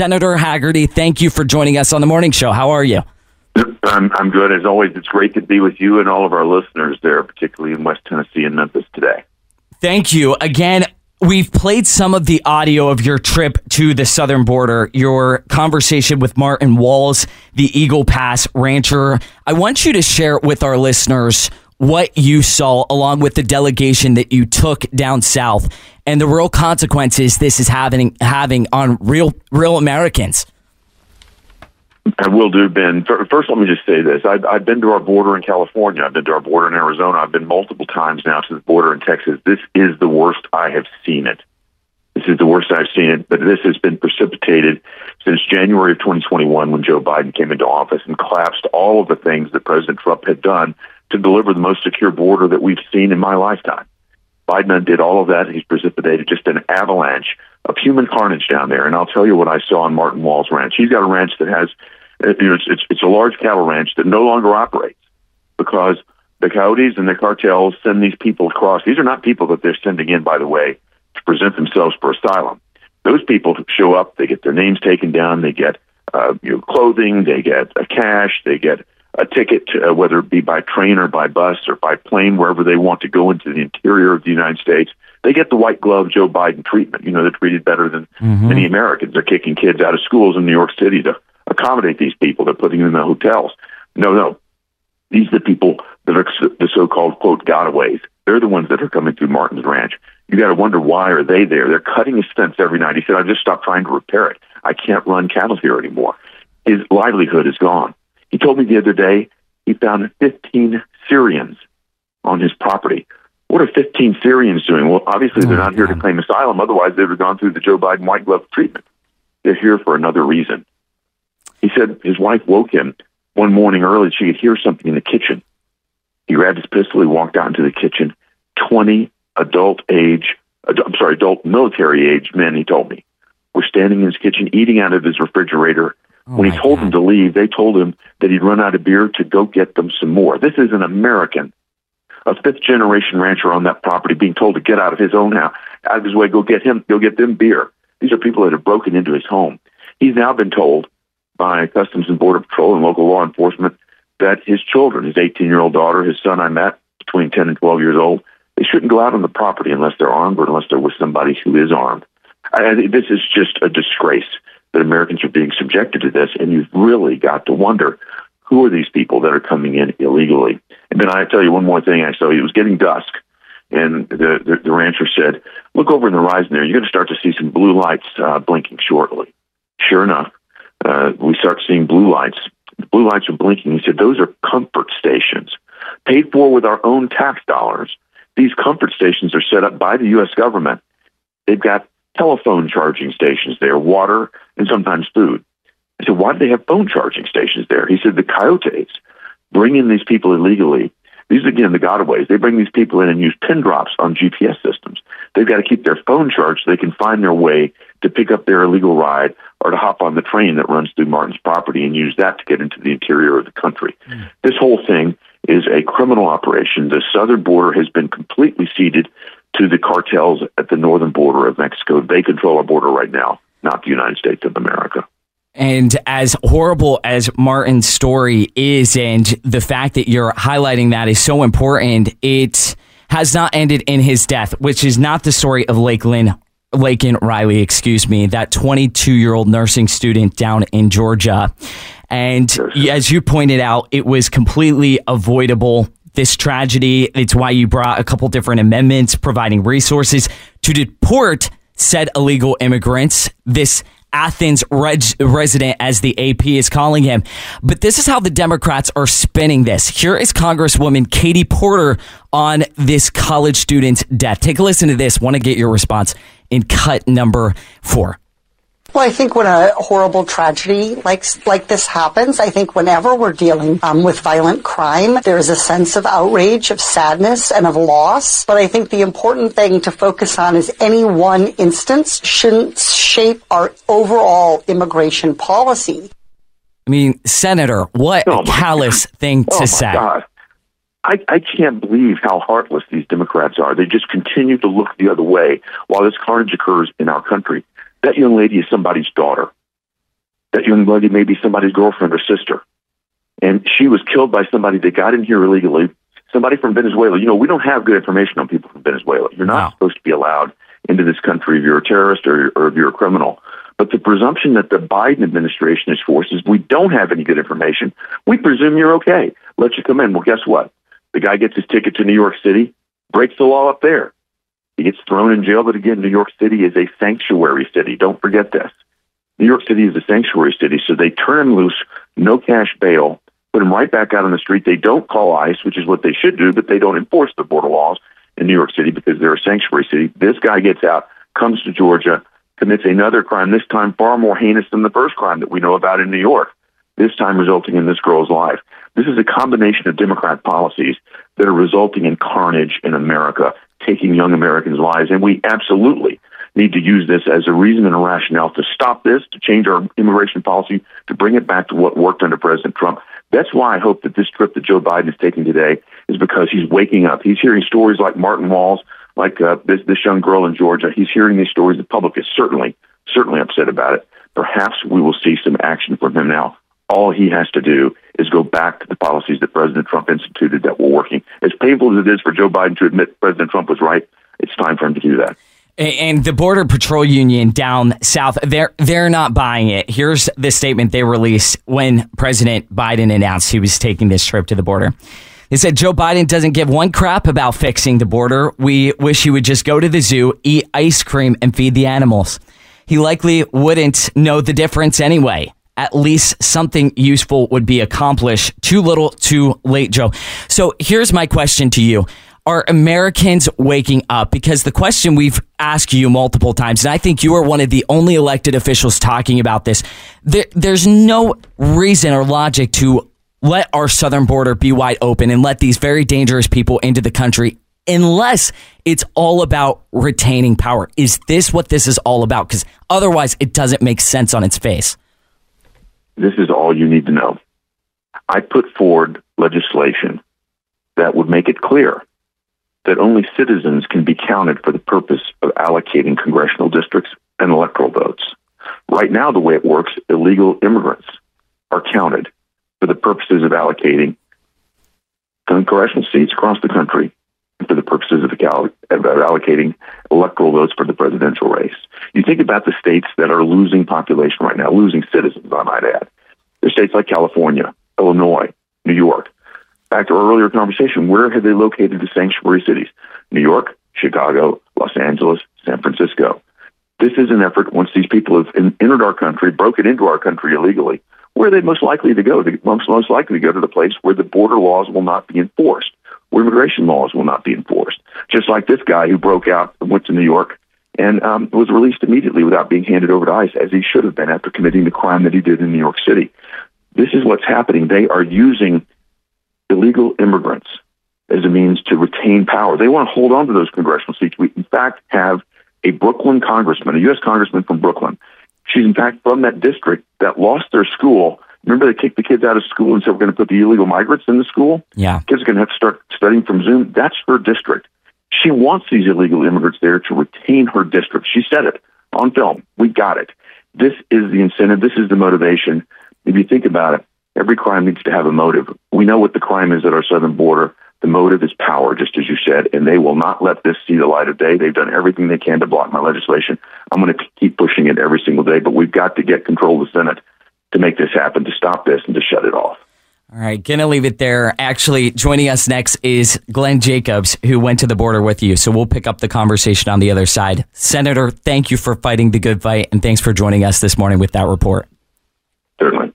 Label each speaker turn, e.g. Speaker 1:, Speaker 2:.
Speaker 1: Senator Hagerty, thank you for joining us on the morning show. How are you?
Speaker 2: I'm, I'm good as always. It's great to be with you and all of our listeners there, particularly in West Tennessee and Memphis today.
Speaker 1: Thank you. Again, we've played some of the audio of your trip to the southern border, your conversation with Martin Walls, the Eagle Pass rancher. I want you to share with our listeners what you saw along with the delegation that you took down south and the real consequences this is having having on real real Americans.
Speaker 2: I will do, Ben. First, let me just say this. I've, I've been to our border in California. I've been to our border in Arizona. I've been multiple times now to the border in Texas. This is the worst I have seen it. This is the worst I've seen it, but this has been precipitated since January of 2021 when Joe Biden came into office and collapsed all of the things that President Trump had done to deliver the most secure border that we've seen in my lifetime. Biden did all of that. He's precipitated just an avalanche of human carnage down there. And I'll tell you what I saw on Martin Walls' ranch. He's got a ranch that has, uh, you know, it's, it's, it's a large cattle ranch that no longer operates because the coyotes and the cartels send these people across. These are not people that they're sending in, by the way, to present themselves for asylum. Those people show up, they get their names taken down, they get uh, you know, clothing, they get a cash, they get a ticket, to, uh, whether it be by train or by bus or by plane, wherever they want to go into the interior of the United States. They get the white glove Joe Biden treatment. You know, they're treated better than mm-hmm. many Americans. They're kicking kids out of schools in New York City to accommodate these people. They're putting them in the hotels. No, no. These are the people that are the so-called quote gotaways. They're the ones that are coming through Martin's Ranch. You got to wonder why are they there? They're cutting his fence every night. He said, "I just stopped trying to repair it. I can't run cattle here anymore." His livelihood is gone. He told me the other day he found 15 Syrians on his property. What are 15 Syrians doing? Well, obviously they're oh, not here to claim asylum. Otherwise, they would have gone through the Joe Biden white glove treatment. They're here for another reason. He said his wife woke him one morning early. She could hear something in the kitchen. He grabbed his pistol. He walked out into the kitchen. 20 adult age, I'm sorry, adult military age men, he told me, were standing in his kitchen eating out of his refrigerator Oh when he told God. them to leave, they told him that he'd run out of beer to go get them some more. This is an American, a fifth generation rancher on that property, being told to get out of his own house, out of his way, go get him, go get them beer. These are people that have broken into his home. He's now been told by Customs and Border Patrol and local law enforcement that his children, his 18 year old daughter, his son I met, between 10 and 12 years old, they shouldn't go out on the property unless they're armed or unless they're with somebody who is armed. I, this is just a disgrace that Americans are being subjected to this, and you've really got to wonder who are these people that are coming in illegally. And then I tell you one more thing. I saw it was getting dusk, and the, the, the rancher said, "Look over in the horizon there. You're going to start to see some blue lights uh, blinking shortly." Sure enough, uh, we start seeing blue lights. The blue lights are blinking. He said, "Those are comfort stations, paid for with our own tax dollars." These comfort stations are set up by the U.S. government. They've got telephone charging stations there, water, and sometimes food. I said, why do they have phone charging stations there? He said, the coyotes bring in these people illegally. These, again, the gotaways, they bring these people in and use pin drops on GPS systems. They've got to keep their phone charged so they can find their way to pick up their illegal ride or to hop on the train that runs through Martin's property and use that to get into the interior of the country. Mm. This whole thing is a criminal operation. The southern border has been completely ceded to the cartels at the northern border of Mexico. They control our border right now, not the United States of America.
Speaker 1: And as horrible as Martin's story is, and the fact that you're highlighting that is so important, it has not ended in his death, which is not the story of Lakeland. Laken Riley, excuse me, that 22 year old nursing student down in Georgia. And as you pointed out, it was completely avoidable this tragedy. It's why you brought a couple different amendments providing resources to deport said illegal immigrants. This Athens reg- resident, as the AP is calling him. But this is how the Democrats are spinning this. Here is Congresswoman Katie Porter on this college student's death. Take a listen to this. Want to get your response in cut number four.
Speaker 3: Well, I think when a horrible tragedy like like this happens, I think whenever we're dealing um, with violent crime, there is a sense of outrage, of sadness, and of loss. But I think the important thing to focus on is any one instance shouldn't shape our overall immigration policy.
Speaker 1: I mean, Senator, what oh a callous God. thing to
Speaker 2: oh
Speaker 1: say.
Speaker 2: God. I, I can't believe how heartless these Democrats are. They just continue to look the other way while this carnage occurs in our country. That young lady is somebody's daughter. That young lady may be somebody's girlfriend or sister. And she was killed by somebody that got in here illegally, somebody from Venezuela. You know, we don't have good information on people from Venezuela. You're not wow. supposed to be allowed into this country if you're a terrorist or, or if you're a criminal. But the presumption that the Biden administration is forced is we don't have any good information. We presume you're okay. Let you come in. Well, guess what? The guy gets his ticket to New York City, breaks the law up there. He gets thrown in jail. But again, New York City is a sanctuary city. Don't forget this. New York City is a sanctuary city, so they turn him loose, no cash bail, put him right back out on the street. They don't call ICE, which is what they should do, but they don't enforce the border laws in New York City because they're a sanctuary city. This guy gets out, comes to Georgia, commits another crime, this time far more heinous than the first crime that we know about in New York, this time resulting in this girl's life. This is a combination of Democrat policies that are resulting in carnage in America, taking young Americans' lives. And we absolutely need to use this as a reason and a rationale to stop this, to change our immigration policy, to bring it back to what worked under President Trump. That's why I hope that this trip that Joe Biden is taking today is because he's waking up. He's hearing stories like Martin Walls, like uh, this, this young girl in Georgia. He's hearing these stories. The public is certainly, certainly upset about it. Perhaps we will see some action from him now. All he has to do is go back to the policies that President Trump instituted that were working. As painful as it is for Joe Biden to admit President Trump was right, it's time for him to do that.
Speaker 1: And the Border Patrol Union down south, they're they're not buying it. Here's the statement they released when President Biden announced he was taking this trip to the border. They said Joe Biden doesn't give one crap about fixing the border. We wish he would just go to the zoo, eat ice cream, and feed the animals. He likely wouldn't know the difference anyway. At least something useful would be accomplished. Too little, too late, Joe. So here's my question to you are Americans waking up? Because the question we've asked you multiple times, and I think you are one of the only elected officials talking about this, there, there's no reason or logic to let our southern border be wide open and let these very dangerous people into the country unless it's all about retaining power. Is this what this is all about? Because otherwise, it doesn't make sense on its face.
Speaker 2: This is all you need to know. I put forward legislation that would make it clear that only citizens can be counted for the purpose of allocating congressional districts and electoral votes. Right now, the way it works, illegal immigrants are counted for the purposes of allocating congressional seats across the country for the purposes of, allocating electoral votes for the presidential race. You think about the states that are losing population right now, losing citizens, I might add. There's states like California, Illinois, New York, back to our earlier conversation, where have they located the sanctuary cities? New York, Chicago, Los Angeles, San Francisco. This is an effort, once these people have entered our country, broken into our country illegally, where are they most likely to go? They most, most likely to go to the place where the border laws will not be enforced, where immigration laws will not be enforced. Just like this guy who broke out and went to New York and um, was released immediately without being handed over to ICE, as he should have been after committing the crime that he did in New York City. This is what's happening. They are using illegal immigrants as a means to retain power. They want to hold on to those congressional seats. We, in fact, have a Brooklyn congressman, a U.S. congressman from Brooklyn. She's, in fact, from that district that lost their school. Remember, they kicked the kids out of school and said, we're going to put the illegal migrants in the school?
Speaker 1: Yeah.
Speaker 2: Kids are going to have to start studying from Zoom. That's her district. She wants these illegal immigrants there to retain her district. She said it on film. We got it. This is the incentive. This is the motivation. If you think about it, Every crime needs to have a motive. We know what the crime is at our southern border. The motive is power, just as you said, and they will not let this see the light of day. They've done everything they can to block my legislation. I'm going to keep pushing it every single day, but we've got to get control of the Senate to make this happen, stop this, and to shut it off.
Speaker 1: All right, gonna leave it there. Actually, joining us next is Glenn Jacobs, who went to the border with you. So we'll pick up the conversation on the other side. Senator, thank you for fighting the good fight, and thanks for joining us this morning with that report.
Speaker 2: Certainly.